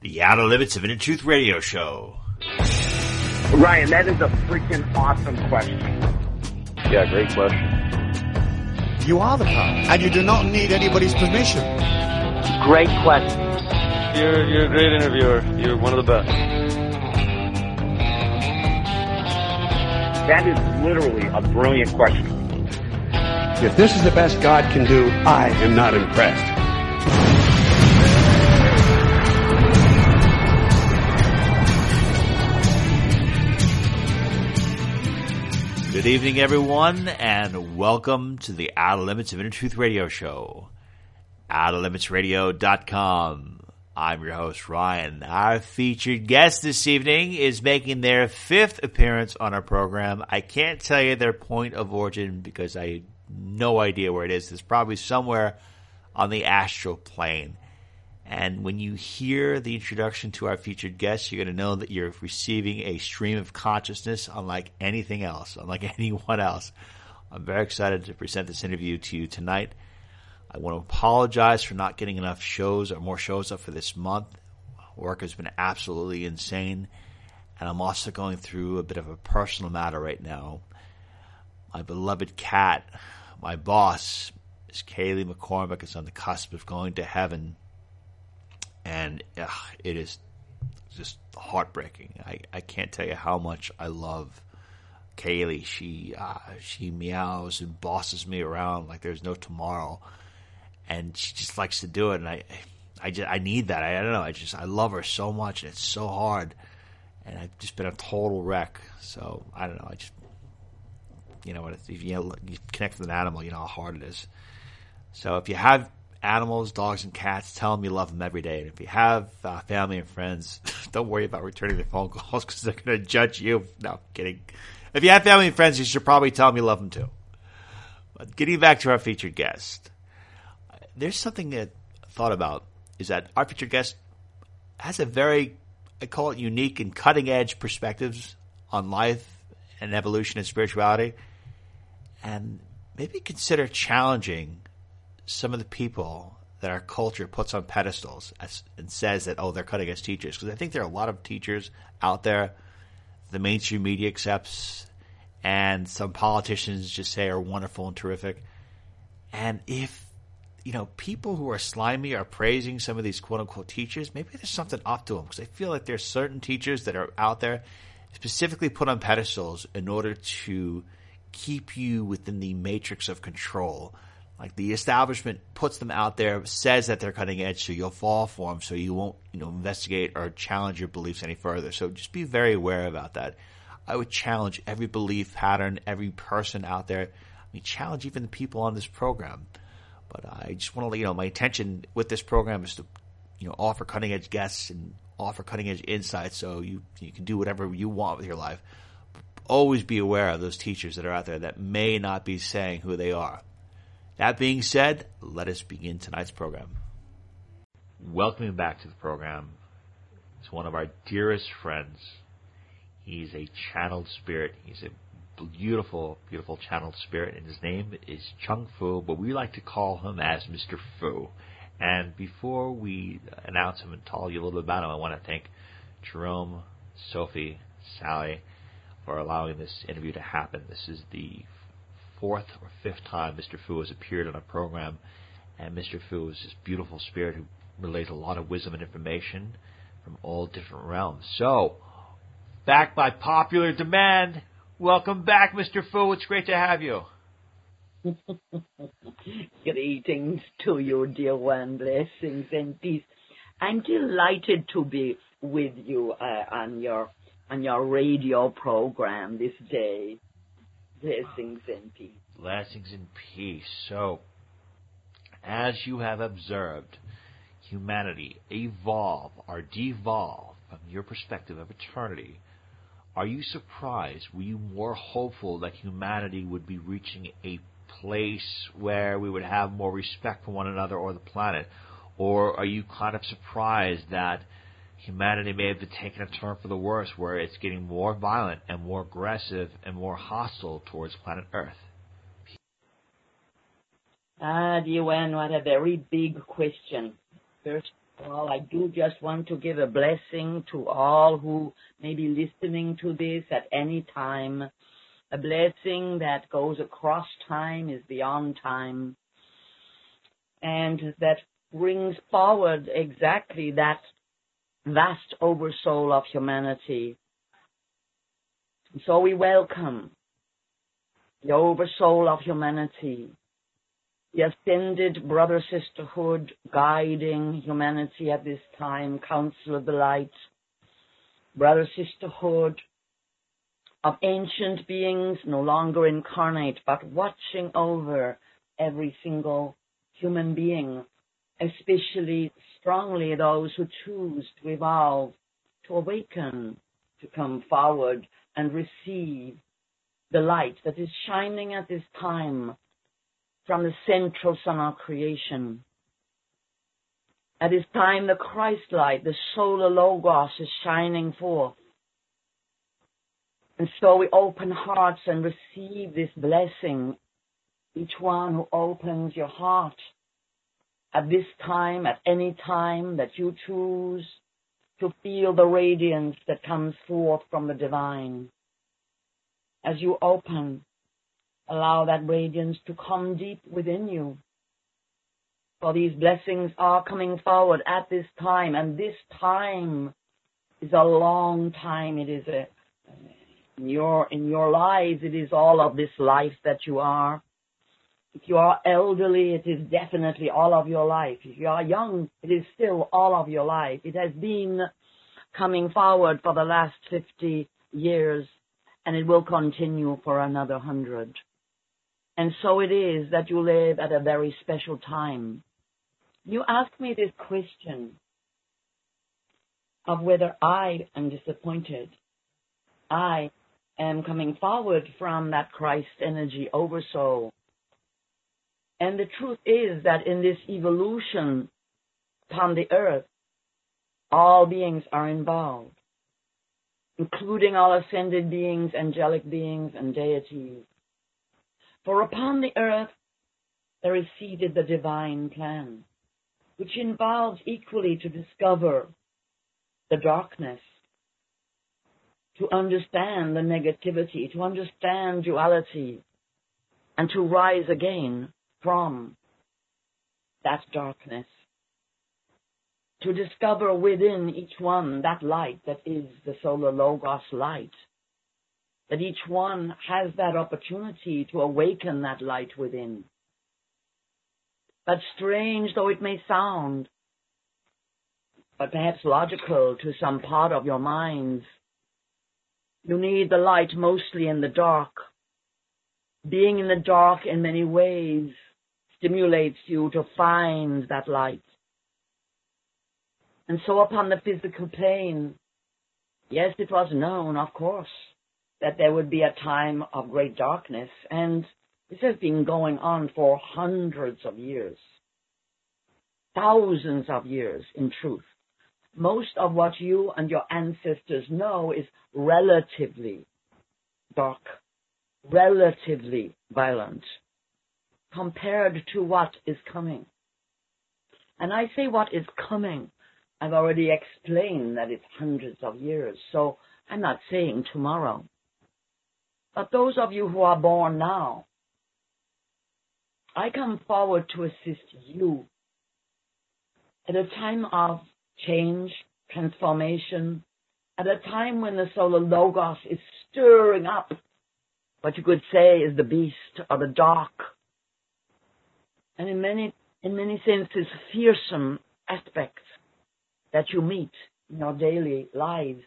The Outer Limits of Inner Truth Radio Show. Ryan, that is a freaking awesome question. Yeah, great question. You are the power, and you do not need anybody's permission. Great question. You're you're a great interviewer. You're one of the best. That is literally a brilliant question. If this is the best God can do, I am not impressed. Good evening, everyone, and welcome to the Outer Limits of Inner Truth Radio Show. OuterLimitsRadio.com. I'm your host, Ryan. Our featured guest this evening is making their fifth appearance on our program. I can't tell you their point of origin because I no idea where it is. It's probably somewhere on the astral plane. And when you hear the introduction to our featured guest, you're going to know that you're receiving a stream of consciousness unlike anything else, unlike anyone else. I'm very excited to present this interview to you tonight. I want to apologize for not getting enough shows or more shows up for this month. Work has been absolutely insane, and I'm also going through a bit of a personal matter right now. My beloved cat, my boss, Miss Kaylee McCormick, is on the cusp of going to heaven and ugh, it is just heartbreaking. I, I can't tell you how much I love Kaylee. She uh, she meows and bosses me around like there's no tomorrow, and she just likes to do it. And I I just I need that. I, I don't know. I just I love her so much, and it's so hard. And I've just been a total wreck. So I don't know. I just you know if you, you connect with an animal, you know how hard it is. So if you have animals, dogs, and cats, tell them you love them every day. And if you have uh, family and friends, don't worry about returning their phone calls because they're going to judge you. No, kidding. If you have family and friends, you should probably tell them you love them too. But getting back to our featured guest, there's something that I thought about is that our featured guest has a very, I call it unique and cutting edge perspectives on life and evolution and spirituality. And maybe consider challenging some of the people that our culture puts on pedestals as, and says that oh they're cutting edge teachers. Because I think there are a lot of teachers out there the mainstream media accepts and some politicians just say are wonderful and terrific. And if you know people who are slimy are praising some of these quote unquote teachers maybe there's something up to them because I feel like there's certain teachers that are out there specifically put on pedestals in order to keep you within the matrix of control like the establishment puts them out there, says that they're cutting edge, so you'll fall for them, so you won't, you know, investigate or challenge your beliefs any further. So just be very aware about that. I would challenge every belief pattern, every person out there. I mean, challenge even the people on this program. But I just want to you know my intention with this program is to, you know, offer cutting edge guests and offer cutting edge insights, so you you can do whatever you want with your life. Always be aware of those teachers that are out there that may not be saying who they are. That being said, let us begin tonight's program. Welcoming back to the program is one of our dearest friends. He's a channeled spirit. He's a beautiful, beautiful channeled spirit, and his name is Chung Fu, but we like to call him as Mr. Fu. And before we announce him and tell you a little bit about him, I want to thank Jerome, Sophie, Sally for allowing this interview to happen. This is the fourth or fifth time Mr. Fu has appeared on a program, and Mr. Fu is this beautiful spirit who relays a lot of wisdom and information from all different realms. So, back by popular demand, welcome back, Mr. Fu. It's great to have you. Greetings to you, dear one. Blessings and peace. I'm delighted to be with you uh, on your on your radio program this day. Blessings and peace. Blessings and peace. So, as you have observed, humanity evolve or devolve from your perspective of eternity, are you surprised? Were you more hopeful that humanity would be reaching a place where we would have more respect for one another or the planet? Or are you kind of surprised that humanity may have taken a turn for the worse, where it's getting more violent and more aggressive and more hostile towards planet Earth? Ah, Diwan, what a very big question. First, Well, I do just want to give a blessing to all who may be listening to this at any time. A blessing that goes across time, is beyond time, and that brings forward exactly that vast oversoul of humanity. So we welcome the oversoul of humanity, the ascended brother sisterhood guiding humanity at this time, Council of the Light, brother sisterhood of ancient beings no longer incarnate, but watching over every single human being, especially strongly those who choose to evolve, to awaken, to come forward and receive the light that is shining at this time from the central sun of creation. At this time, the Christ light, the solar logos is shining forth. And so we open hearts and receive this blessing. Each one who opens your heart at this time, at any time that you choose to feel the radiance that comes forth from the divine. As you open, allow that radiance to come deep within you. For these blessings are coming forward at this time, and this time is a long time. It is a, in your, in your lives, it is all of this life that you are. If you are elderly, it is definitely all of your life. If you are young, it is still all of your life. It has been coming forward for the last 50 years, and it will continue for another hundred. And so it is that you live at a very special time. You ask me this question of whether I am disappointed. I am coming forward from that Christ energy oversoul and the truth is that in this evolution upon the earth, all beings are involved, including all ascended beings, angelic beings, and deities. For upon the earth there is seated the divine plan, which involves equally to discover the darkness, to understand the negativity, to understand duality, and to rise again from that darkness. To discover within each one that light that is the solar logos light. That each one has that opportunity to awaken that light within. But strange though it may sound, but perhaps logical to some part of your minds, you need the light mostly in the dark. Being in the dark in many ways stimulates you to find that light. And so upon the physical plane, yes, it was known, of course, that there would be a time of great darkness, and this has been going on for hundreds of years. Thousands of years, in truth. Most of what you and your ancestors know is relatively dark, relatively violent compared to what is coming. And I say what is coming. I've already explained that it's hundreds of years, so I'm not saying tomorrow. But those of you who are born now, I come forward to assist you at a time of change, transformation, at a time when the solar logos is stirring up what you could say is the beast or the dark and in many in many senses fearsome aspects that you meet in your daily lives.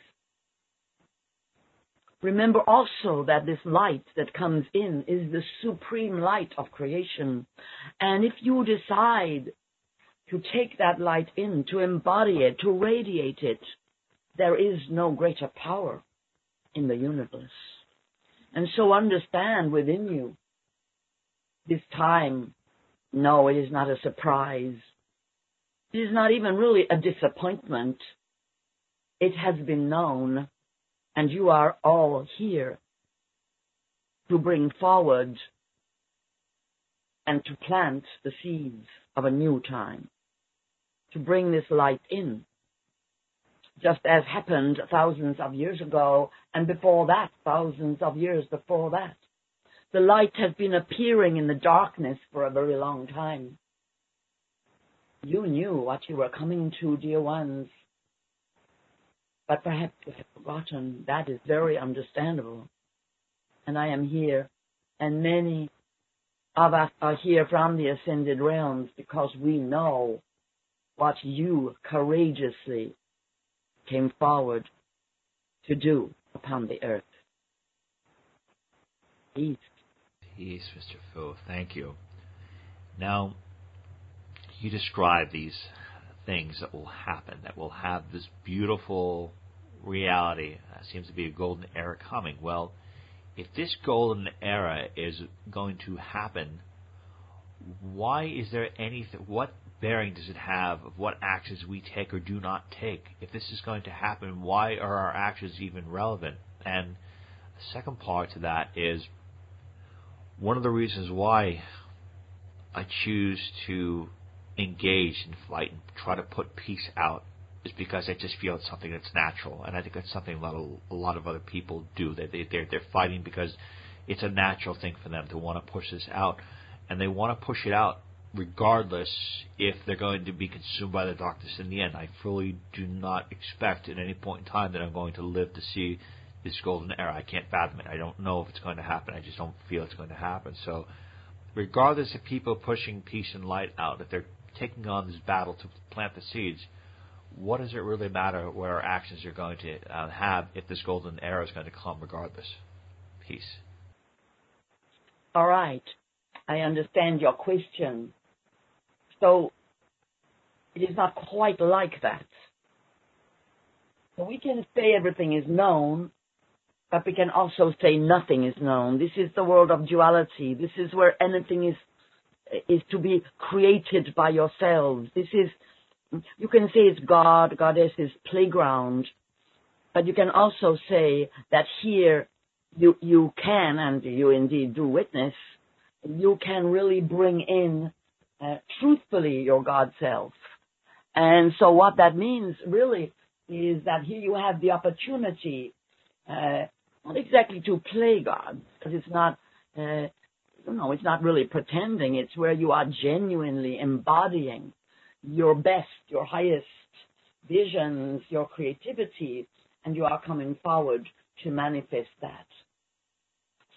Remember also that this light that comes in is the supreme light of creation. And if you decide to take that light in, to embody it, to radiate it, there is no greater power in the universe. And so understand within you this time no, it is not a surprise. It is not even really a disappointment. It has been known, and you are all here to bring forward and to plant the seeds of a new time. to bring this light in. Just as happened thousands of years ago, and before that, thousands of years before that. The light has been appearing in the darkness for a very long time. You knew what you were coming to, dear ones, but perhaps you have forgotten. That is very understandable. And I am here, and many of us are here from the ascended realms because we know what you courageously came forward to do upon the earth. Peace. Peace, Mr. Fu. Thank you. Now, you describe these things that will happen, that will have this beautiful reality. That seems to be a golden era coming. Well, if this golden era is going to happen, why is there anything? What bearing does it have of what actions we take or do not take? If this is going to happen, why are our actions even relevant? And the second part to that is one of the reasons why I choose to engage in fight and try to put peace out is because I just feel it's something that's natural, and I think that's something a lot of a lot of other people do. They they they're, they're fighting because it's a natural thing for them to want to push this out, and they want to push it out regardless if they're going to be consumed by the darkness in the end. I fully do not expect at any point in time that I'm going to live to see this golden era. I can't fathom it. I don't know if it's going to happen. I just don't feel it's going to happen. So, regardless of people pushing peace and light out, if they're taking on this battle to plant the seeds, what does it really matter what our actions are going to uh, have if this golden era is going to come regardless? Peace. All right. I understand your question. So it is not quite like that. We can say everything is known, but we can also say nothing is known. This is the world of duality. This is where anything is is to be created by yourselves. This is you can say it's God, Goddess's playground, but you can also say that here you you can and you indeed do witness you can really bring in uh, truthfully your God self. And so what that means really is that here you have the opportunity, uh, not exactly to play God, because it's not, uh, you know, it's not really pretending. It's where you are genuinely embodying your best, your highest visions, your creativity, and you are coming forward to manifest that.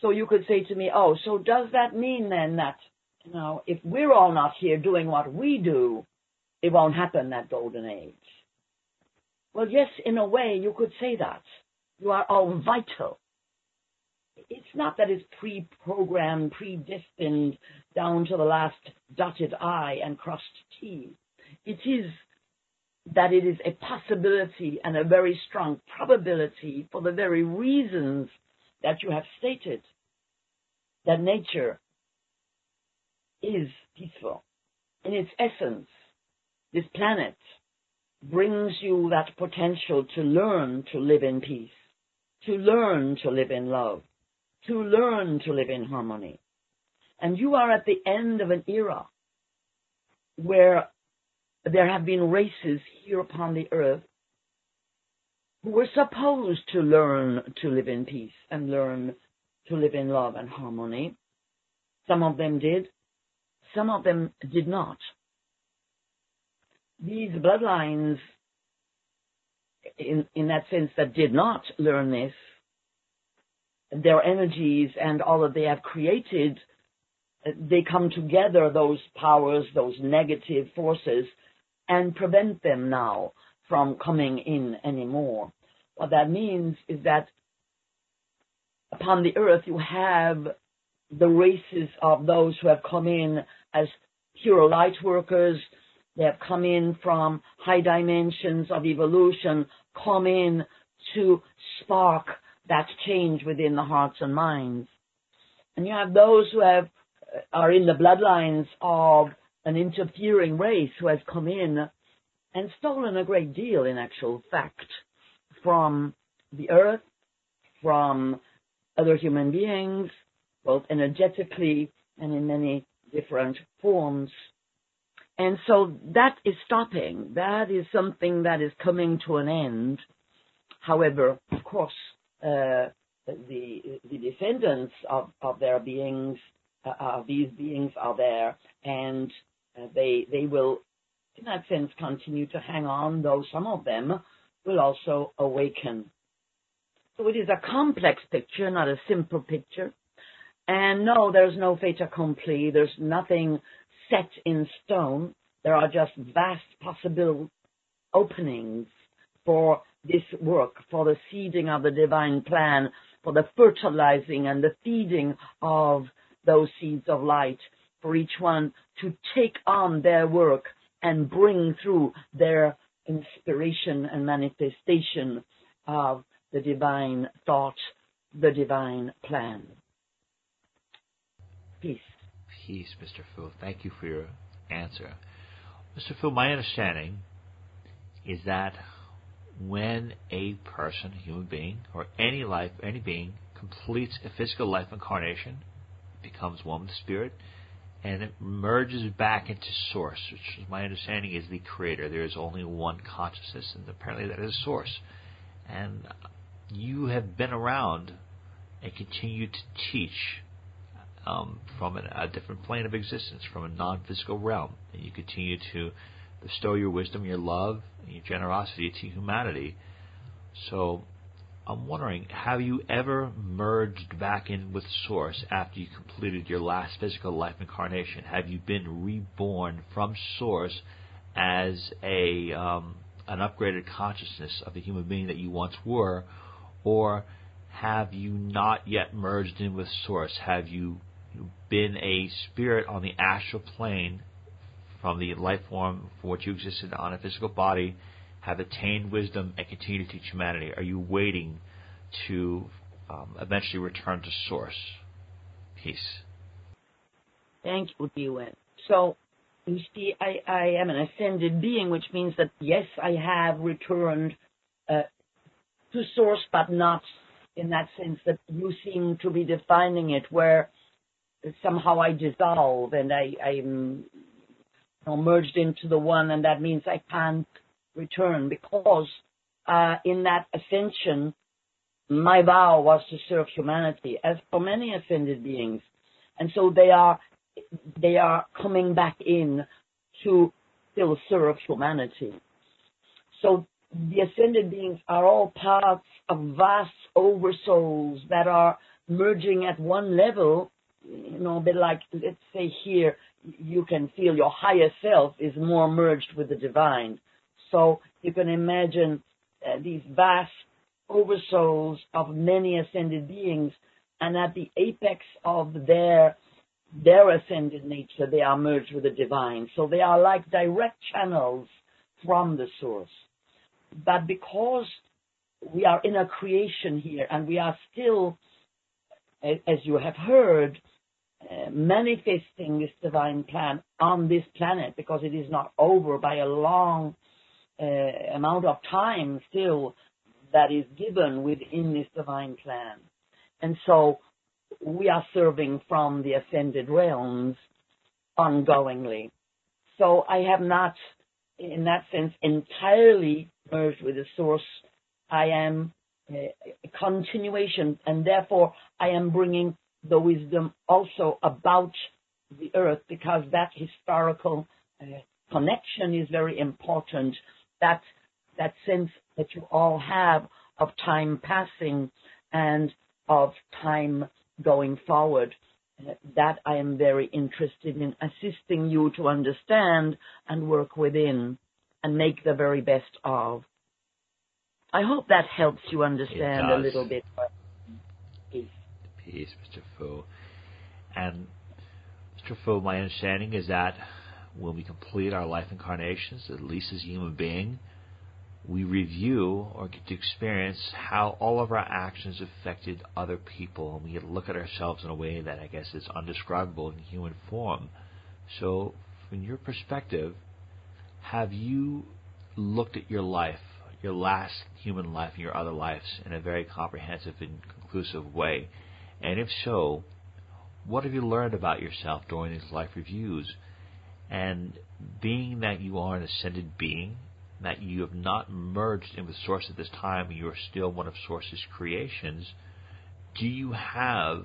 So you could say to me, oh, so does that mean then that, you know, if we're all not here doing what we do, it won't happen, that golden age? Well, yes, in a way, you could say that. You are all vital. It's not that it's pre-programmed, predestined down to the last dotted I and crossed T. It is that it is a possibility and a very strong probability for the very reasons that you have stated that nature is peaceful. In its essence, this planet brings you that potential to learn to live in peace, to learn to live in love, to learn to live in harmony. And you are at the end of an era where there have been races here upon the earth who were supposed to learn to live in peace and learn to live in love and harmony. Some of them did, some of them did not. These bloodlines, in, in that sense, that did not learn this, their energies and all that they have created, they come together, those powers, those negative forces, and prevent them now from coming in anymore. What that means is that upon the earth you have the races of those who have come in as pure light workers. They have come in from high dimensions of evolution, come in to spark that change within the hearts and minds. And you have those who have uh, are in the bloodlines of an interfering race who has come in and stolen a great deal in actual fact from the earth, from other human beings, both energetically and in many different forms. And so that is stopping. That is something that is coming to an end. However, of course, uh, the the descendants of, of their beings, uh, of these beings are there, and uh, they they will, in that sense, continue to hang on. Though some of them will also awaken. So it is a complex picture, not a simple picture. And no, there's no fait accompli. There's nothing set in stone. There are just vast possible openings for this work, for the seeding of the divine plan, for the fertilizing and the feeding of those seeds of light, for each one to take on their work and bring through their inspiration and manifestation of the divine thought, the divine plan. Peace. Peace, Mr. Phil. Thank you for your answer. Mr. Phil, my understanding is that when a person, a human being, or any life, any being, completes a physical life incarnation, becomes one with spirit, and it merges back into source, which is my understanding is the creator. There is only one consciousness, and apparently that is source. And you have been around and continue to teach um, from an, a different plane of existence, from a non-physical realm, and you continue to bestow your wisdom, your love, and your generosity to humanity. So I'm wondering, have you ever merged back in with Source after you completed your last physical life incarnation? Have you been reborn from Source as a um, an upgraded consciousness of the human being that you once were, or have you not yet merged in with Source? Have you been a spirit on the astral plane from the life form for which you existed on a physical body? have attained wisdom and continue to teach humanity? Are you waiting to um, eventually return to source? Peace. Thank you, Dewan. So, you see, I, I am an ascended being, which means that yes, I have returned uh, to source, but not in that sense that you seem to be defining it, where somehow I dissolve and I, I'm you know, merged into the one, and that means I can't return because uh, in that ascension, my vow was to serve humanity, as for many ascended beings, and so they are they are coming back in to still serve humanity. So the ascended beings are all parts of vast oversouls that are merging at one level, you know, a bit like, let's say here, you can feel your higher self is more merged with the divine. So you can imagine uh, these vast oversouls of many ascended beings, and at the apex of their their ascended nature, they are merged with the divine. So they are like direct channels from the source. But because we are in a creation here, and we are still, as you have heard, uh, manifesting this divine plan on this planet, because it is not over by a long uh, amount of time still that is given within this divine plan. And so we are serving from the ascended realms ongoingly. So I have not, in that sense, entirely merged with the source. I am a continuation, and therefore I am bringing the wisdom also about the earth because that historical uh, connection is very important that that sense that you all have of time passing and of time going forward. That I am very interested in assisting you to understand and work within and make the very best of. I hope that helps you understand a little bit. Peace, Mr. Fu. And Mr. Fu, my understanding is that when we complete our life incarnations, at least as a human being, we review or get to experience how all of our actions affected other people, and we get to look at ourselves in a way that I guess is undescribable in human form. So, from your perspective, have you looked at your life, your last human life, and your other lives in a very comprehensive and conclusive way? And if so, what have you learned about yourself during these life reviews? And being that you are an ascended being, that you have not merged in with Source at this time, you are still one of Source's creations, do you have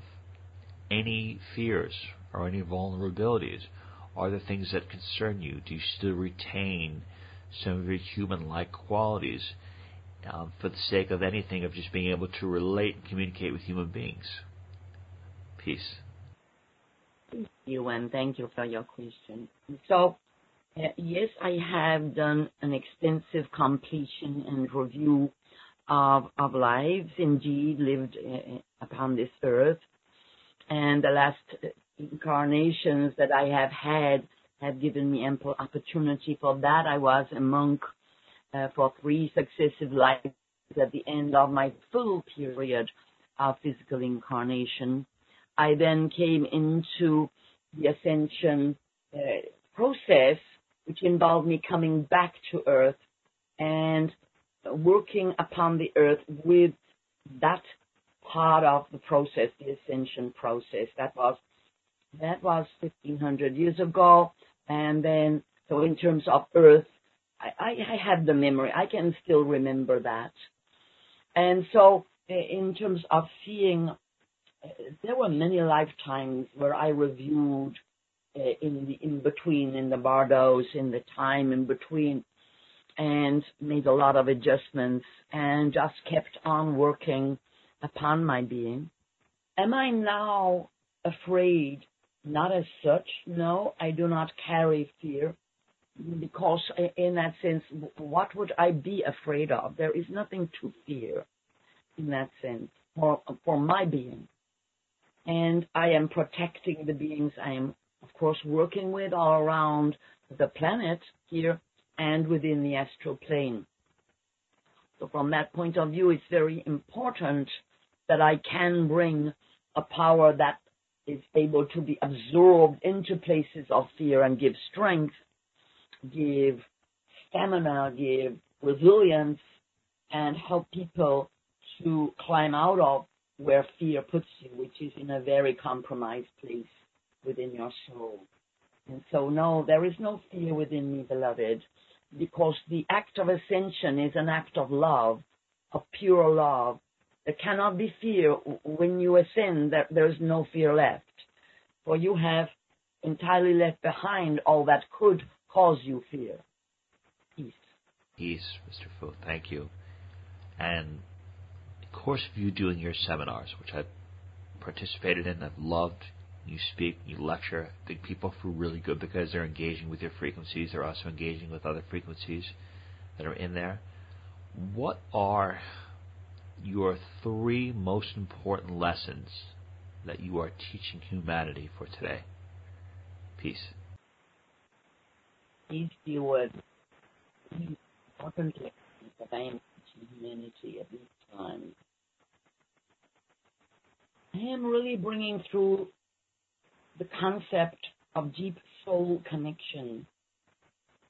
any fears or any vulnerabilities? Are there things that concern you? Do you still retain some of your human-like qualities um, for the sake of anything of just being able to relate and communicate with human beings? Peace. Thank you, thank you for your question. So, uh, yes, I have done an extensive completion and review of, of lives indeed lived uh, upon this earth. And the last incarnations that I have had have given me ample opportunity for that. I was a monk uh, for three successive lives at the end of my full period of physical incarnation. I then came into the ascension uh, process, which involved me coming back to Earth and working upon the Earth with that part of the process, the ascension process. That was that was 1500 years ago. And then, so in terms of Earth, I, I, I have the memory. I can still remember that. And so, in terms of seeing, there were many lifetimes where I reviewed uh, in the in between, in the bardos, in the time in between, and made a lot of adjustments and just kept on working upon my being. Am I now afraid not as such, no, I do not carry fear because in that sense, what would I be afraid of? There is nothing to fear in that sense for, for my being. And I am protecting the beings I am, of course, working with all around the planet here and within the astral plane. So from that point of view, it's very important that I can bring a power that is able to be absorbed into places of fear and give strength, give stamina, give resilience, and help people to climb out of where fear puts you, which is in a very compromised place within your soul. And so, no, there is no fear within me, beloved, because the act of ascension is an act of love, of pure love, there cannot be fear when you ascend, that there is no fear left. For you have entirely left behind all that could cause you fear. Peace. Peace, Mr. Fu. Thank you. And course of you doing your seminars, which I've participated in, I've loved. You speak, you lecture. I think people feel really good because they're engaging with your frequencies. They're also engaging with other frequencies that are in there. What are your three most important lessons that you are teaching humanity for today. Peace. These few words, important lessons that I am teaching humanity at this time. I am really bringing through the concept of deep soul connection.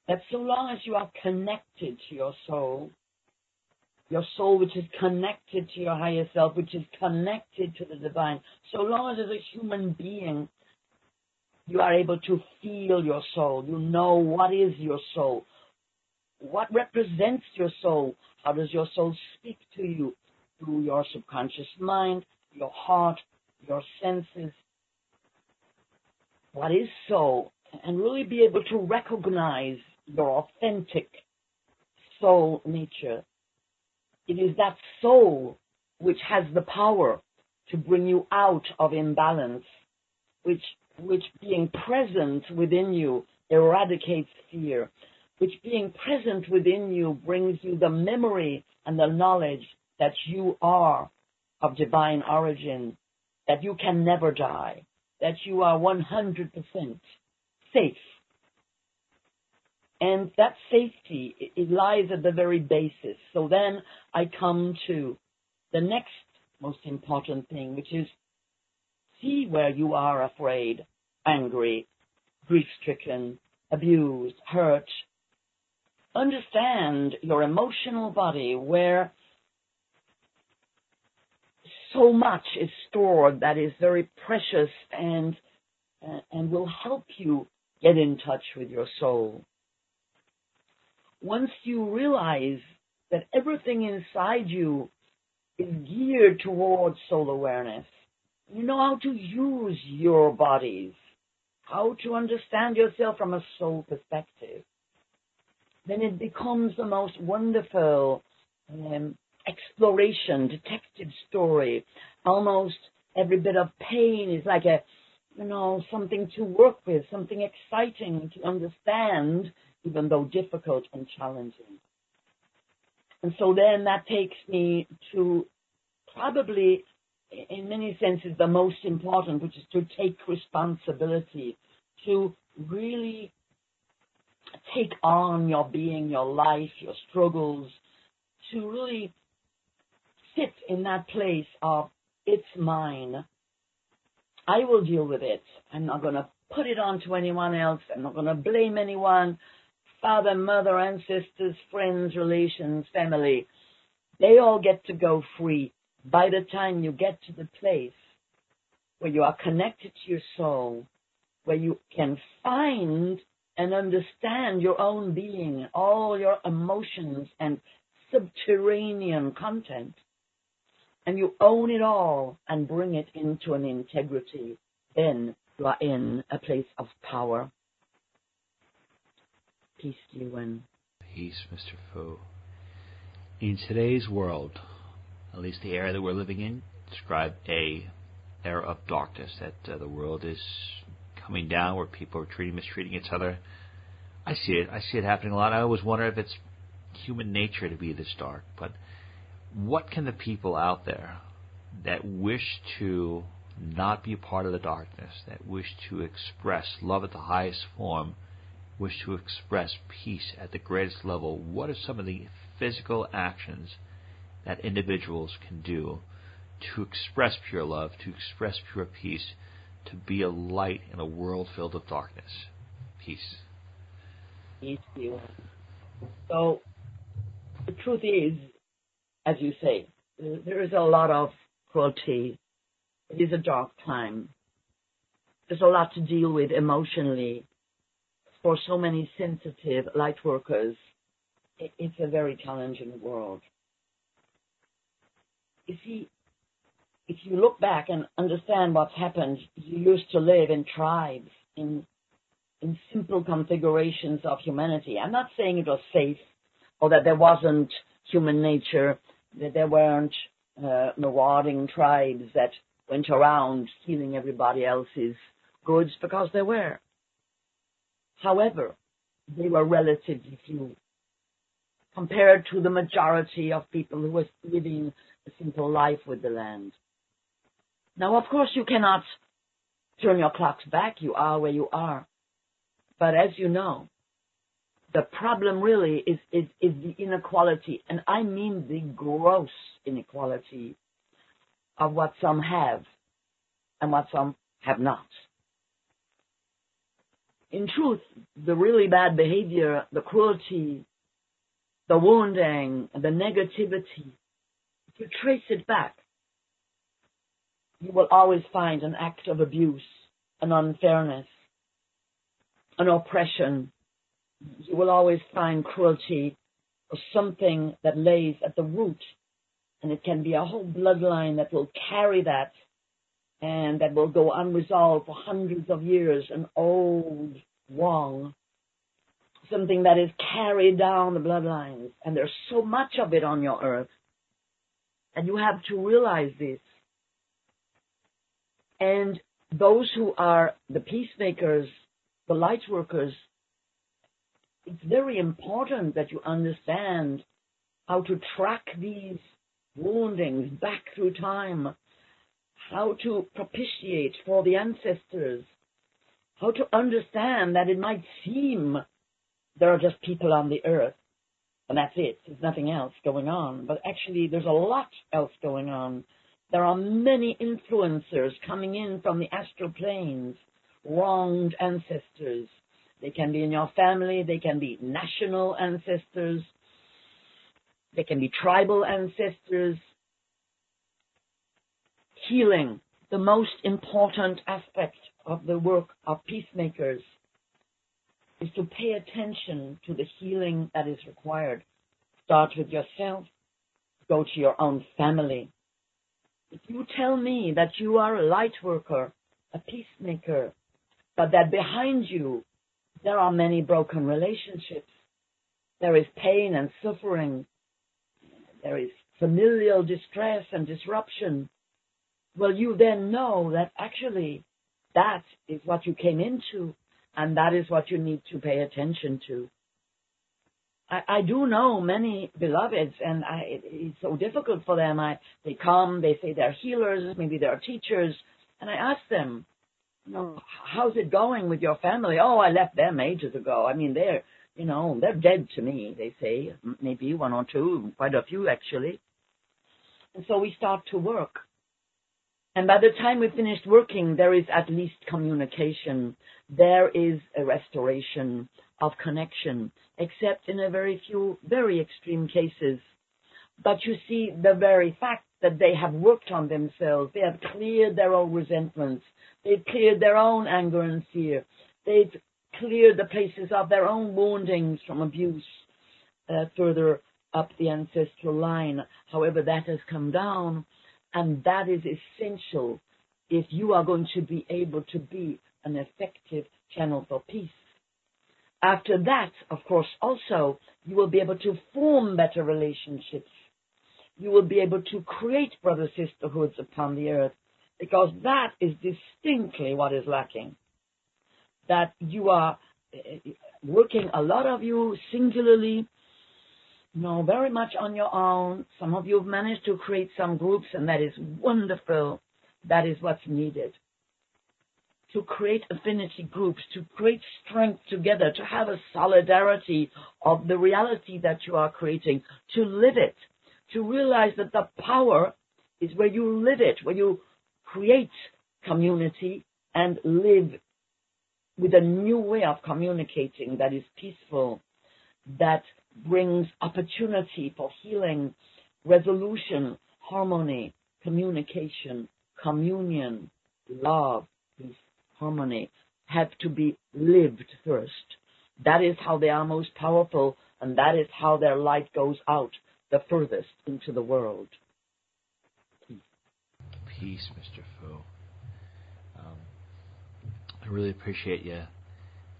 That so long as you are connected to your soul, your soul which is connected to your higher self, which is connected to the divine. So long as as a human being, you are able to feel your soul. You know what is your soul. What represents your soul? How does your soul speak to you? Through your subconscious mind, your heart, your senses. What is soul? And really be able to recognize your authentic soul nature it is that soul which has the power to bring you out of imbalance, which, which being present within you eradicates fear, which being present within you brings you the memory and the knowledge that you are of divine origin, that you can never die, that you are 100% safe and that safety, it, lies at the very basis. So then I come to the next most important thing, which is see where you are afraid, angry, grief stricken, abused, hurt. Understand your emotional body where so much is stored that is very precious and and will help you get in touch with your soul. Once you realize that everything inside you is geared towards soul awareness, you know how to use your bodies, how to understand yourself from a soul perspective, then it becomes the most wonderful um, exploration, detective story. Almost every bit of pain is like a, you know, something to work with, something exciting to understand, even though difficult and challenging. And so then that takes me to probably, in many senses, the most important, which is to take responsibility, to really take on your being, your life, your struggles, to really sit in that place of it's mine. I will deal with it. I'm not going to put it on to anyone else. I'm not going to blame anyone. Father, mother, ancestors, friends, relations, family. They all get to go free by the time you get to the place where you are connected to your soul, where you can find and understand your own being, all your emotions and subterranean content, and you own it all and bring it into an integrity, then you are in a place of power. Peace to you and peace, Mr. Fu. In today's world, at least the era that we're living in, describe a era of darkness that uh, the world is coming down, where people are treating, mistreating each other. I see it. I see it happening a lot. I always wonder if it's human nature to be this dark. But what can the people out there that wish to not be part of the darkness, that wish to express love at the highest form, wish to express peace at the greatest level, what are some of the physical actions that individuals can do to express pure love, to express pure peace, to be a light in a world filled with darkness? Peace. Peace you. So the truth is, as you say, there is a lot of cruelty. It is a dark time. There's a lot to deal with emotionally for so many sensitive light workers. It's a very challenging world. You see, if you look back and understand what's happened, you used to live in tribes, in in simple configurations of humanity. I'm not saying it was safe or that there wasn't human nature, there weren't uh, marauding tribes that went around stealing everybody else's goods because there were. However, they were relatively few compared to the majority of people who were living a simple life with the land. Now, of course, you cannot turn your clocks back. You are where you are. But as you know, the problem really is, is, is the inequality, and I mean the gross inequality of what some have and what some have not. In truth, the really bad behavior, the cruelty, the wounding, the negativity, if you trace it back, you will always find an act of abuse, an unfairness, an oppression, you will always find cruelty or something that lays at the root. And it can be a whole bloodline that will carry that and that will go unresolved for hundreds of years, an old wrong, something that is carried down the bloodlines. And there's so much of it on your earth. And you have to realize this. And those who are the peacemakers, the light workers, it's very important that you understand how to track these woundings back through time, how to propitiate for the ancestors, how to understand that it might seem there are just people on the earth and that's it. There's nothing else going on. But actually, there's a lot else going on. There are many influencers coming in from the astral planes, wronged ancestors, they can be in your family. They can be national ancestors. They can be tribal ancestors. Healing, the most important aspect of the work of peacemakers, is to pay attention to the healing that is required. Start with yourself. Go to your own family. If you tell me that you are a light worker, a peacemaker, but that behind you there are many broken relationships, there is pain and suffering, there is familial distress and disruption, well, you then know that actually that is what you came into and that is what you need to pay attention to. I, I do know many beloveds, and I, it, it's so difficult for them. I, they come, they say they're healers, maybe they're teachers, and I ask them, you know, how's it going with your family? Oh, I left them ages ago. I mean, they're, you know, they're dead to me. They say maybe one or two, quite a few actually. And so we start to work. And by the time we finished working, there is at least communication. There is a restoration of connection, except in a very few, very extreme cases. But you see, the very fact that they have worked on themselves, they have cleared their own resentments, they've cleared their own anger and fear, they've cleared the places of their own woundings from abuse uh, further up the ancestral line, however that has come down. And that is essential if you are going to be able to be an effective channel for peace. After that, of course, also, you will be able to form better relationships. You will be able to create brother sisterhoods upon the earth because that is distinctly what is lacking. That you are eh, working, a lot of you singularly, you know, very much on your own. Some of you have managed to create some groups, and that is wonderful. That is what's needed. To create affinity groups, to create strength together, to have a solidarity of the reality that you are creating, to live it, to realize that the power is where you live it, where you create community and live with a new way of communicating that is peaceful, that brings opportunity for healing, resolution, harmony, communication, communion, love, peace, harmony have to be lived first. That is how they are most powerful, and that is how their light goes out the furthest into the world. Peace, Mr. Fu. Um, I really appreciate you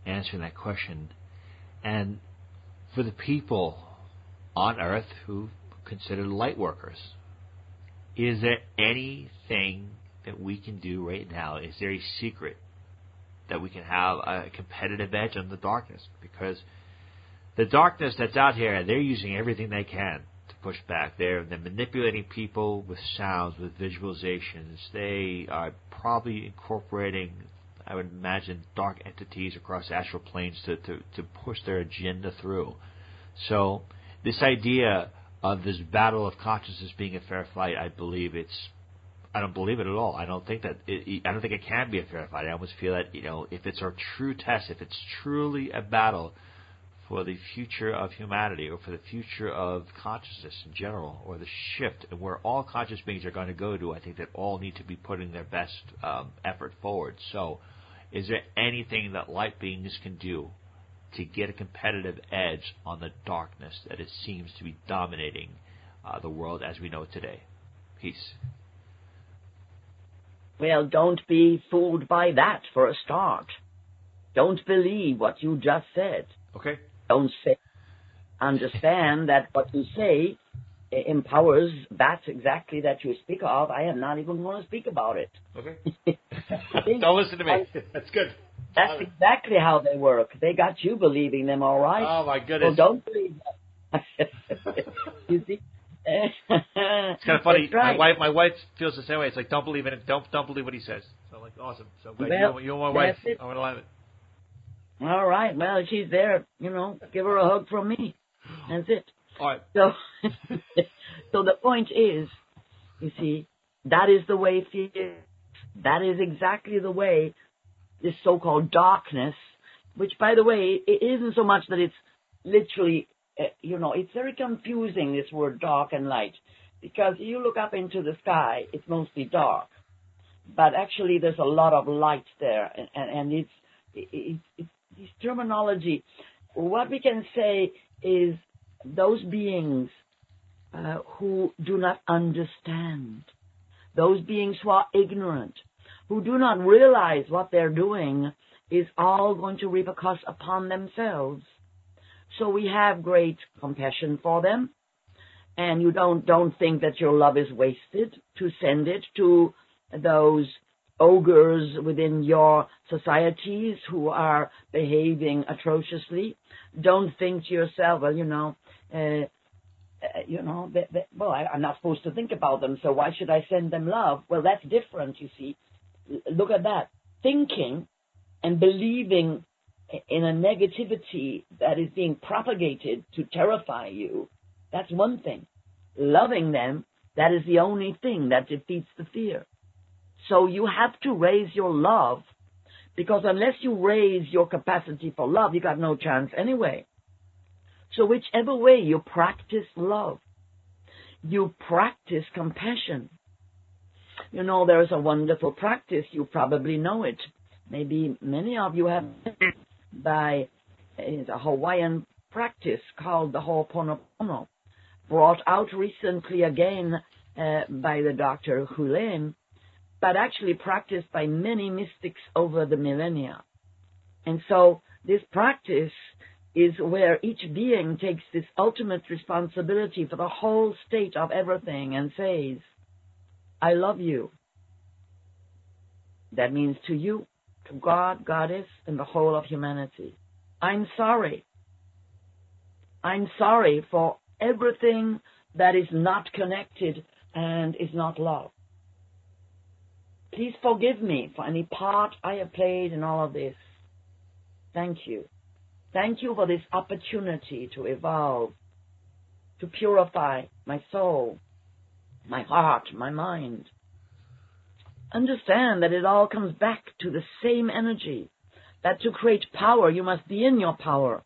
answering that question. And for the people on Earth who consider light workers. Is there anything that we can do right now? Is there a secret that we can have a competitive edge on the darkness? Because the darkness that's out here, they're using everything they can to push back. They're, they're manipulating people with sounds, with visualizations. They are probably incorporating I would imagine, dark entities across astral planes to, to, to push their agenda through. So, this idea of this battle of consciousness being a fair fight, I believe it's. I don't believe it at all. I don't think that. It, I don't think it can be a fair fight. I almost feel that you know, if it's our true test, if it's truly a battle for the future of humanity or for the future of consciousness in general, or the shift and where all conscious beings are going to go to, I think that all need to be putting their best um, effort forward. So is there anything that light beings can do to get a competitive edge on the darkness that it seems to be dominating uh, the world as we know it today? Peace. Well, don't be fooled by that for a start. Don't believe what you just said. Okay. Don't say. Understand that what you say eh, empowers that exactly that you speak of. I am not even going to speak about it. Okay. Don't listen to me. That's good. That's exactly how they work. They got you believing them, all right. Oh my goodness. So don't believe them. you see. it's kind of funny. Right. My wife, my wife feels the same way. It's like don't believe in it. Don't don't believe what he says. So like awesome. So well, you, you're my wife. I'm gonna love it. All right. Well, she's there. You know, give her a hug from me. That's it. All right. So, so the point is, you see, that is the way fear. That is exactly the way this so-called darkness, which, by the way, it isn't so much that it's literally, uh, you know, it's very confusing this word dark and light, because you look up into the sky, it's mostly dark, but actually there's a lot of light there, and, and, and it's, it, it, this terminology. What we can say is those beings uh, who do not understand, those beings who are ignorant, who do not realize what they're doing is all going to reap a curse upon themselves. So we have great compassion for them, and you don't don't think that your love is wasted to send it to those ogres within your societies who are behaving atrociously. Don't think to yourself, well, you know, uh, uh, you know, they, they, well, I, I'm not supposed to think about them, so why should I send them love? Well, that's different, you see. Look at that. Thinking and believing in a negativity that is being propagated to terrify you, that's one thing. Loving them, that is the only thing that defeats the fear. So you have to raise your love because unless you raise your capacity for love, you got no chance anyway. So whichever way you practice love, you practice compassion. You know, there is a wonderful practice. You probably know it. Maybe many of you have by a Hawaiian practice called the Ho'oponopono, brought out recently again uh, by the Dr. Hew Len, but actually practiced by many mystics over the millennia. And so this practice is where each being takes this ultimate responsibility for the whole state of everything and says, I love you. That means to you, to God, Goddess, and the whole of humanity. I'm sorry. I'm sorry for everything that is not connected and is not love. Please forgive me for any part I have played in all of this. Thank you. Thank you for this opportunity to evolve, to purify my soul, my heart, my mind. Understand that it all comes back to the same energy. That to create power, you must be in your power.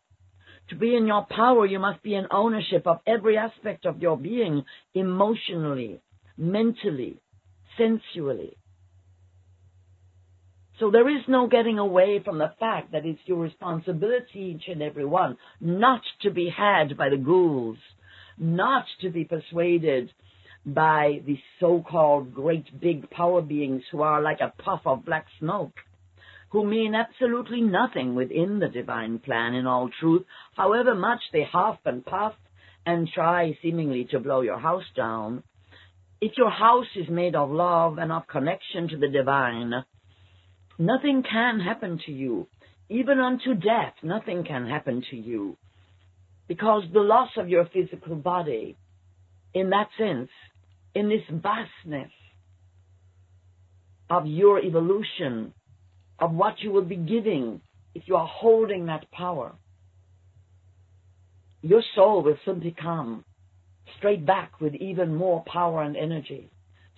To be in your power, you must be in ownership of every aspect of your being, emotionally, mentally, sensually. So there is no getting away from the fact that it's your responsibility, each and every one, not to be had by the ghouls, not to be persuaded by the so-called great big power beings who are like a puff of black smoke, who mean absolutely nothing within the divine plan in all truth, however much they huff and puff and try seemingly to blow your house down. If your house is made of love and of connection to the divine, Nothing can happen to you. Even unto death, nothing can happen to you. Because the loss of your physical body, in that sense, in this vastness of your evolution, of what you will be giving if you are holding that power, your soul will simply come straight back with even more power and energy.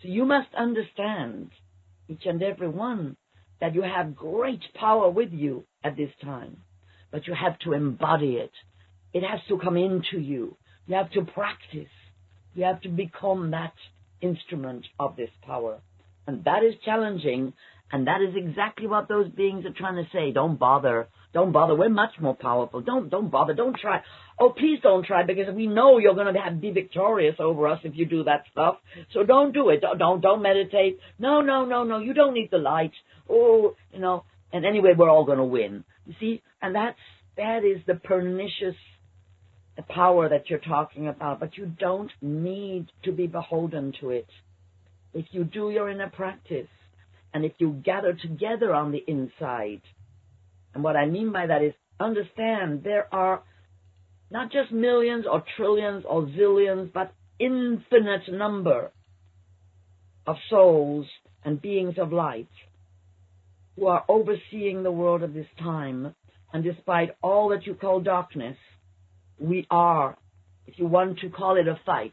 So you must understand, each and every one, that you have great power with you at this time, but you have to embody it. It has to come into you. You have to practice. You have to become that instrument of this power. And that is challenging, and that is exactly what those beings are trying to say. Don't bother. Don't bother. We're much more powerful. Don't don't bother. Don't try. Oh, please don't try because we know you're going to have, be victorious over us if you do that stuff. So don't do it. Don't don't, don't meditate. No, no, no, no. You don't need the light oh, you know, and anyway, we're all going to win. You see, and that's that is the pernicious power that you're talking about. But you don't need to be beholden to it. If you do your inner practice, and if you gather together on the inside, and what I mean by that is understand there are not just millions or trillions or zillions, but infinite number of souls and beings of light who are overseeing the world of this time. And despite all that you call darkness, we are, if you want to call it a fight,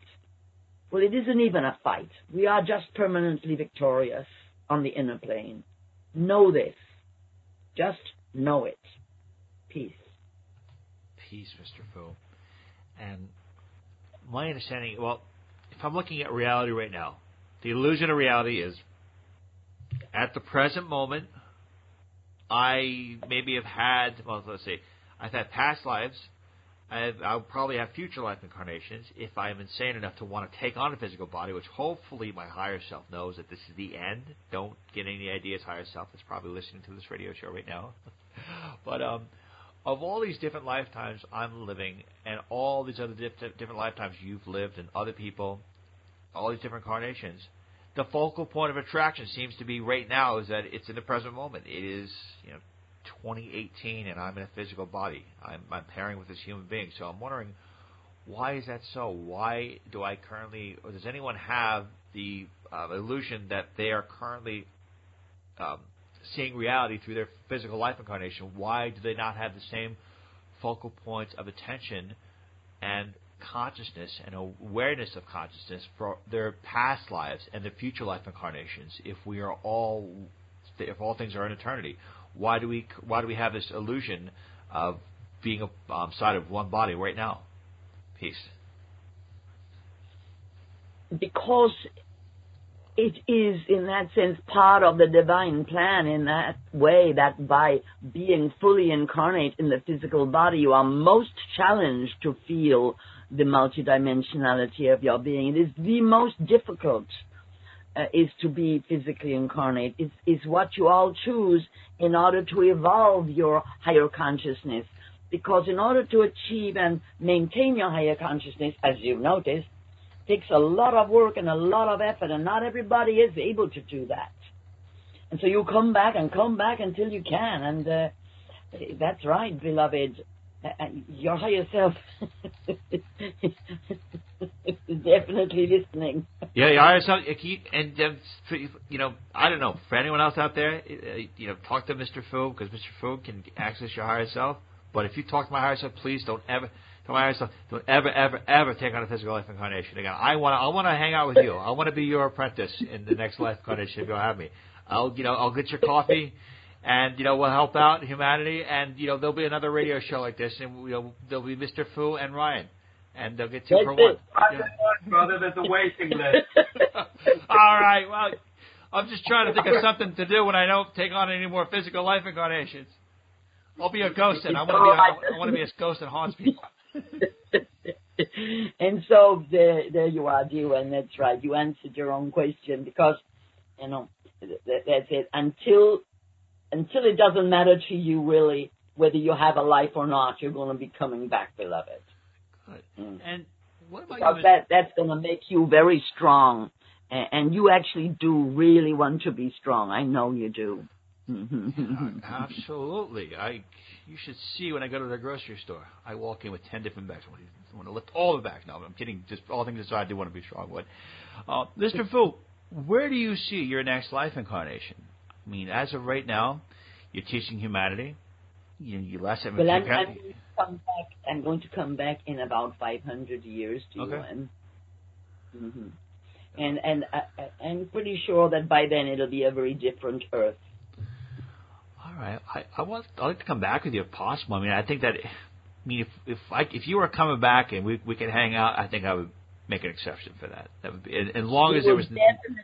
well, it isn't even a fight. We are just permanently victorious on the inner plane. Know this. Just know it. Peace. Peace, Mr. Fu. And my understanding, well, if I'm looking at reality right now, the illusion of reality is at the present moment, I maybe have had, well, let's see, I've had past lives. I'll probably have future life incarnations if I'm insane enough to want to take on a physical body, which hopefully my higher self knows that this is the end. Don't get any ideas, higher self that's probably listening to this radio show right now. but um, of all these different lifetimes I'm living, and all these other diff- different lifetimes you've lived, and other people, all these different incarnations, the focal point of attraction seems to be right now is that it's in the present moment. It is, you know, 2018 and I'm in a physical body. I'm, I'm pairing with this human being. So I'm wondering, why is that so? Why do I currently, or does anyone have the uh, illusion that they are currently um, seeing reality through their physical life incarnation? Why do they not have the same focal points of attention and consciousness and awareness of consciousness for their past lives and their future life incarnations if we are all if all things are in eternity why do we why do we have this illusion of being a um, side of one body right now peace because it is in that sense part of the divine plan in that way that by being fully incarnate in the physical body you are most challenged to feel the multidimensionality of your being. It is the most difficult uh, is to be physically incarnate. Is is what you all choose in order to evolve your higher consciousness. Because in order to achieve and maintain your higher consciousness, as you've noticed, takes a lot of work and a lot of effort, and not everybody is able to do that. And so you come back and come back until you can, and uh, that's right, beloved. Uh, uh, your higher self is definitely listening. Yeah, your higher self, and um, you know, I don't know for anyone else out there, uh, you know, talk to Mr. Fu because Mr. Fu can access your higher self. But if you talk to my higher self, please don't ever. Tell my higher self, don't ever, ever, ever take on a physical life incarnation again. I want to, I want to hang out with you. I want to be your apprentice in the next life incarnation if you'll have me. I'll, you know, I'll get your coffee and you know we'll help out humanity. And you know there'll be another radio show like this, and you know there'll be Mr. Fu and Ryan, and they'll get two That's for it. one. I got one, brother. There's a waiting list. All right, well, I'm just trying to think of something to do when I don't take on any more physical life incarnations. I'll be a ghost, and I want to be a, I want to be a ghost that haunts people. and so there, there you are, dear, and that's right. You answered your own question because, you know, that, that's it. Until until it doesn't matter to you really whether you have a life or not, you're going to be coming back, beloved. Good. Mm. And what about that that's going to make you very strong, and, and you actually do really want to be strong. I know you do. Absolutely. I. You should see when I go to the grocery store. I walk in with ten different bags. I want to lift all the bags. No, I'm kidding. Just all things aside, I do want to be strong. But, uh, Mr. Fu, where do you see your next life incarnation? I mean, as of right now, you're teaching humanity. You, you last time. Well, I'm, I'm, going to come back. I'm going to come back in about 500 years to Okay. UN. hmm And and I, I- I'm pretty sure that by then it'll be a very different Earth. All right. I, I want. I'd like to come back with you if possible. I mean, I think that. I mean, if if I if you were coming back and we we could hang out, I think I would make an exception for that. That would be as as long we as there was. definitely,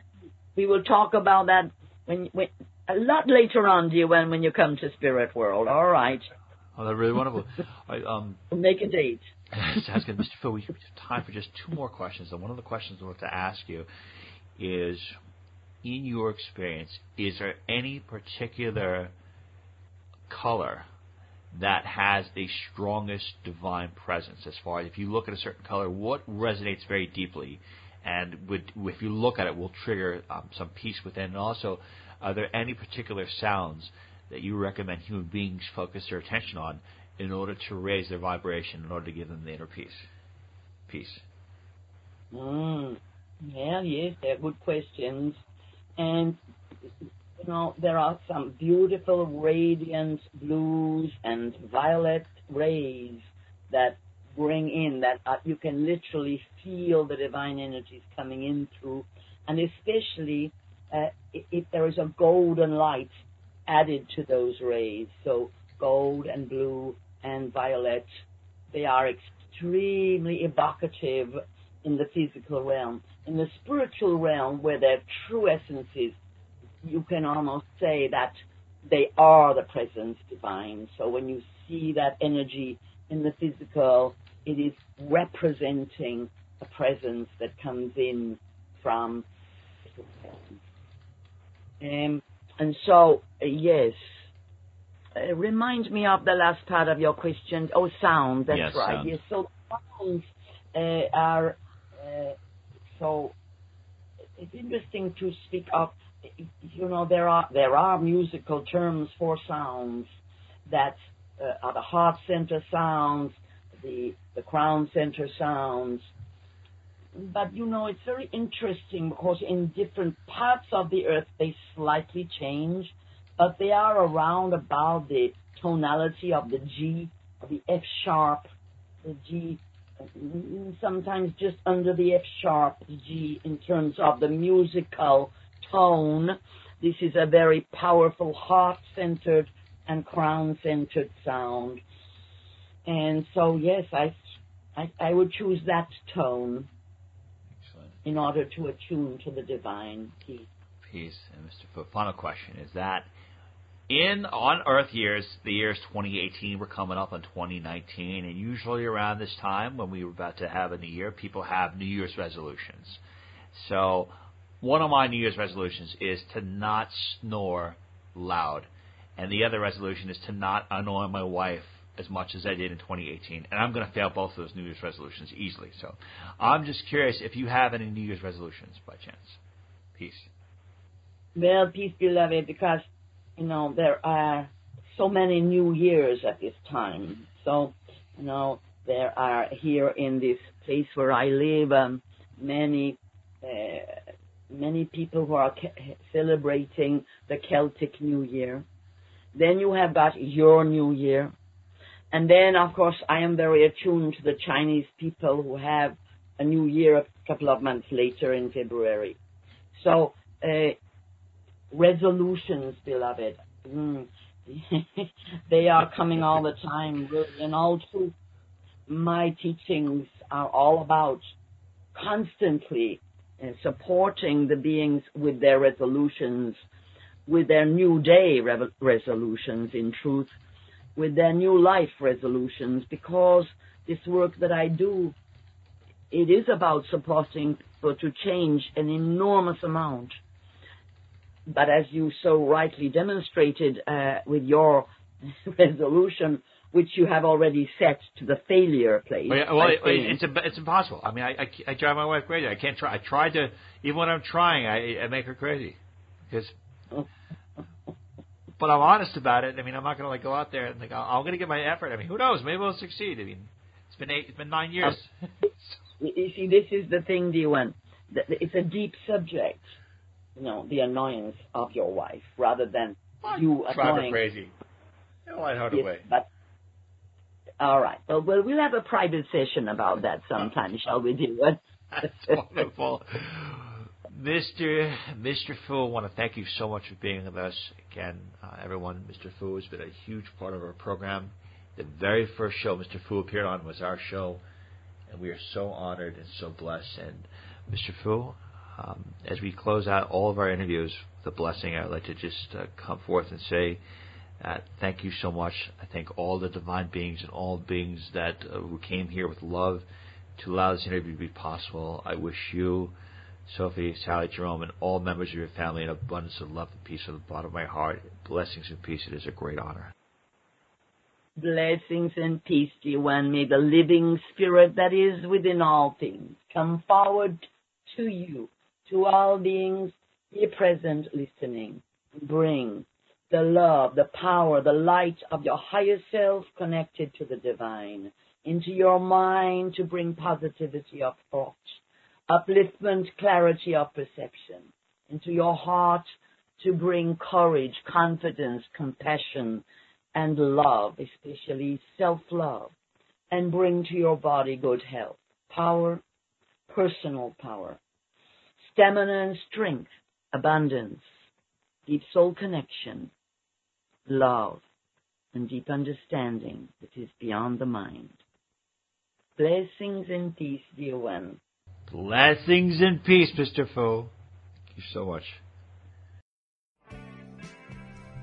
we will talk about that when when a lot later on, dear, when when you come to Spirit World. All right, Oh, that's really wonderful. I, um, we'll make a date. sounds good, Mr. Phil. We have time for just two more questions. And one of the questions I want to ask you is, in your experience, is there any particular color that has the strongest divine presence? As far as if you look at a certain color, what resonates very deeply, and would, if you look at it, will trigger um, some peace within. And also, are there any particular sounds that you recommend human beings focus their attention on in order to raise their vibration, in order to give them the inner peace? Peace. Mm. Yeah, yes, they're good questions. And, you know, there are some beautiful radiant blues and violet rays that bring in that uh, you can literally feel the divine energies coming in through. And especially uh, if, there is a golden light added to those rays. So gold and blue and violet, they are extremely evocative in the physical realm. In the spiritual realm, where their true essence is, you can almost say that they are the presence divine. So when you see that energy in the physical, it is representing a presence that comes in from um, and so uh, yes. Uh, remind me of the last part of your question. Oh sound that's yes, right. sound. yes so sounds uh, are uh, so it's interesting to speak of you know there are there are musical terms for sounds that uh, are the heart center sounds the the crown center sounds but you know, it's very interesting because in different parts of the earth they slightly change, but they are around about the tonality of the G, the F sharp, the G, sometimes just under the F sharp G in terms of the musical tone. This is a very powerful heart centered and crown centered sound. And so, yes, I, I, I would choose that tone in order to attune to the divine peace. Peace. And Mr. Fu, final question is that in on Earth years, the years 2018, we're coming up on 2019, and usually around this time when we were about to have a new year, people have New Year's resolutions. So one of my New Year's resolutions is to not snore loud, and the other resolution is to not annoy my wife as much as I did in 2018, and I'm going to fail both of those New Year's resolutions easily. So I'm just curious if you have any New Year's resolutions by chance. Peace. Well, peace, beloved, because you know there are so many New Years at this time. So you know there are here in this place where I live um, many. Uh, many people who are celebrating the Celtic New Year. Then you have got your New Year, and then, of course, I am very attuned to the Chinese people who have a new year a couple of months later in February. So, uh, resolutions, beloved, mm, they are coming all the time. And all truth, my teachings are all about constantly supporting the beings with their resolutions, with their new day re- resolutions, in truth with their new life resolutions because this work that I do, it is about supporting people to change an enormous amount. But as you so rightly demonstrated uh, with your resolution, which you have already set to the failure place. Well, yeah, well it, it's it's impossible. I mean, I, I, I drive my wife crazy. I can't try. I tried to even when I'm trying, I, I make her crazy because but I'm honest about it. I mean, I'm not going to like go out there and like I'm going to give my effort. I mean, who knows? Maybe we'll succeed. I mean, it's been eight, it's been nine years. you see, this is the thing, D1. It's a deep subject. You know, the annoyance of your wife, rather than you annoying. crazy. In a lighthearted yes, way. But all right. Well, well, we'll have a private session about that sometime, shall we do it? That's wonderful. Mr. Mr. Fu, I want to thank you so much for being with us. Again, uh, everyone, Mr. Fu has been a huge part of our program. The very first show Mr. Fu appeared on was our show, and we are so honored and so blessed. And Mr. Fu, um, as we close out all of our interviews with a blessing, I'd like to just uh, come forth and say uh, thank you so much. I thank all the divine beings and all beings that uh, who came here with love to allow this interview to be possible. I wish you Sophie, Sally, Jerome, and all members of your family an abundance of love and peace from the bottom of my heart. Blessings and peace. It is a great honor. Blessings and peace, dear one. May the living spirit that is within all things come forward to you, to all beings here present listening. Bring the love, the power, the light of your higher self connected to the divine into your mind to bring positivity of thought upliftment, clarity of perception into your heart to bring courage, confidence, compassion, and love, especially self-love, and bring to your body good health, power, personal power, stamina and strength, abundance, deep soul connection, love, and deep understanding that is beyond the mind. Blessings and peace, dear one. Blessings and peace, Mr. Fu. Thank you so much.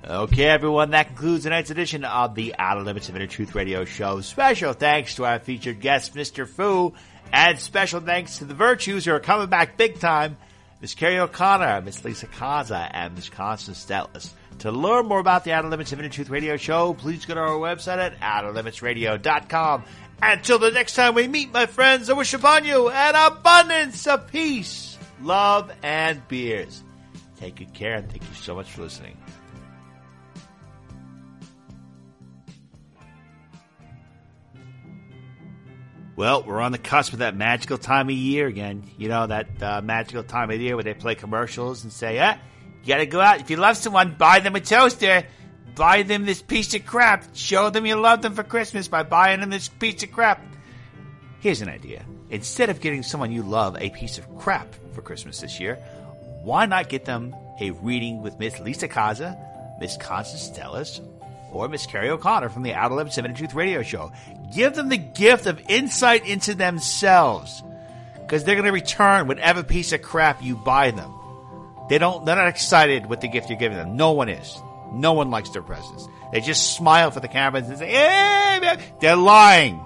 Okay, everyone, that concludes tonight's edition of the Outer Limits of Inner Truth Radio Show. Special thanks to our featured guest, Mr. Fu, and special thanks to the Virtues who are coming back big time, Miss Carrie O'Connor, Miss Lisa Kaza, and Miss Constance Stellis. To learn more about the Outer Limits of Inner Truth Radio Show, please go to our website at outerlimitsradio.com. Until the next time we meet, my friends, I wish upon you an abundance of peace, love, and beers. Take good care, and thank you so much for listening. Well, we're on the cusp of that magical time of year again. You know, that uh, magical time of year where they play commercials and say, ah, you gotta go out. If you love someone, buy them a toaster. Buy them this piece of crap. Show them you love them for Christmas by buying them this piece of crap. Here's an idea. Instead of getting someone you love a piece of crap for Christmas this year, why not get them a reading with Miss Lisa Kaza, Miss Constance Stellis, or Miss Carrie O'Connor from the Outer Limits of Inner Truth Radio Show. Give them the gift of insight into themselves. Because they're going to return whatever piece of crap you buy them. They don't, they're not excited with the gift you're giving them. No one is. No one likes their presents. They just smile for the cameras and say, hey. They're lying.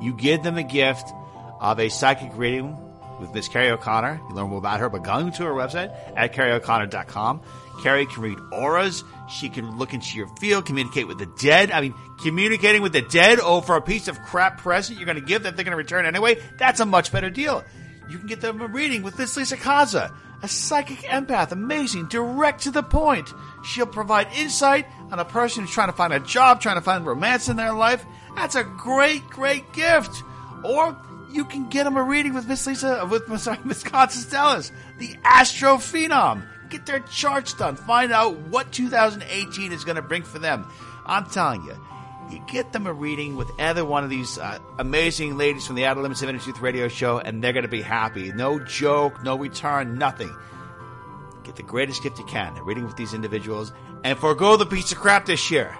You give them a gift of a psychic reading with Miss Carrie O'Connor. You learn more about her by going to her website at carrieoconnor.com. Carrie can read auras. She can look into your field, communicate with the dead. I mean, communicating with the dead over a piece of crap present you're going to give that they're going to return anyway. That's a much better deal. You can get them a reading with Miss Lisa Kaza, a psychic empath, amazing, direct to the point. She'll provide insight on a person who's trying to find a job, trying to find romance in their life. That's a great, great gift. Or you can get them a reading with Miss Lisa, with Miss Constance Stellis, the Astro Phenom get their charts done. Find out what 2018 is going to bring for them. I'm telling you, you get them a reading with either one of these uh, amazing ladies from the Outer Limits of Inner Truth radio show, and they're going to be happy. No joke, no return, nothing. Get the greatest gift you can, a reading with these individuals, and forego the piece of crap this year.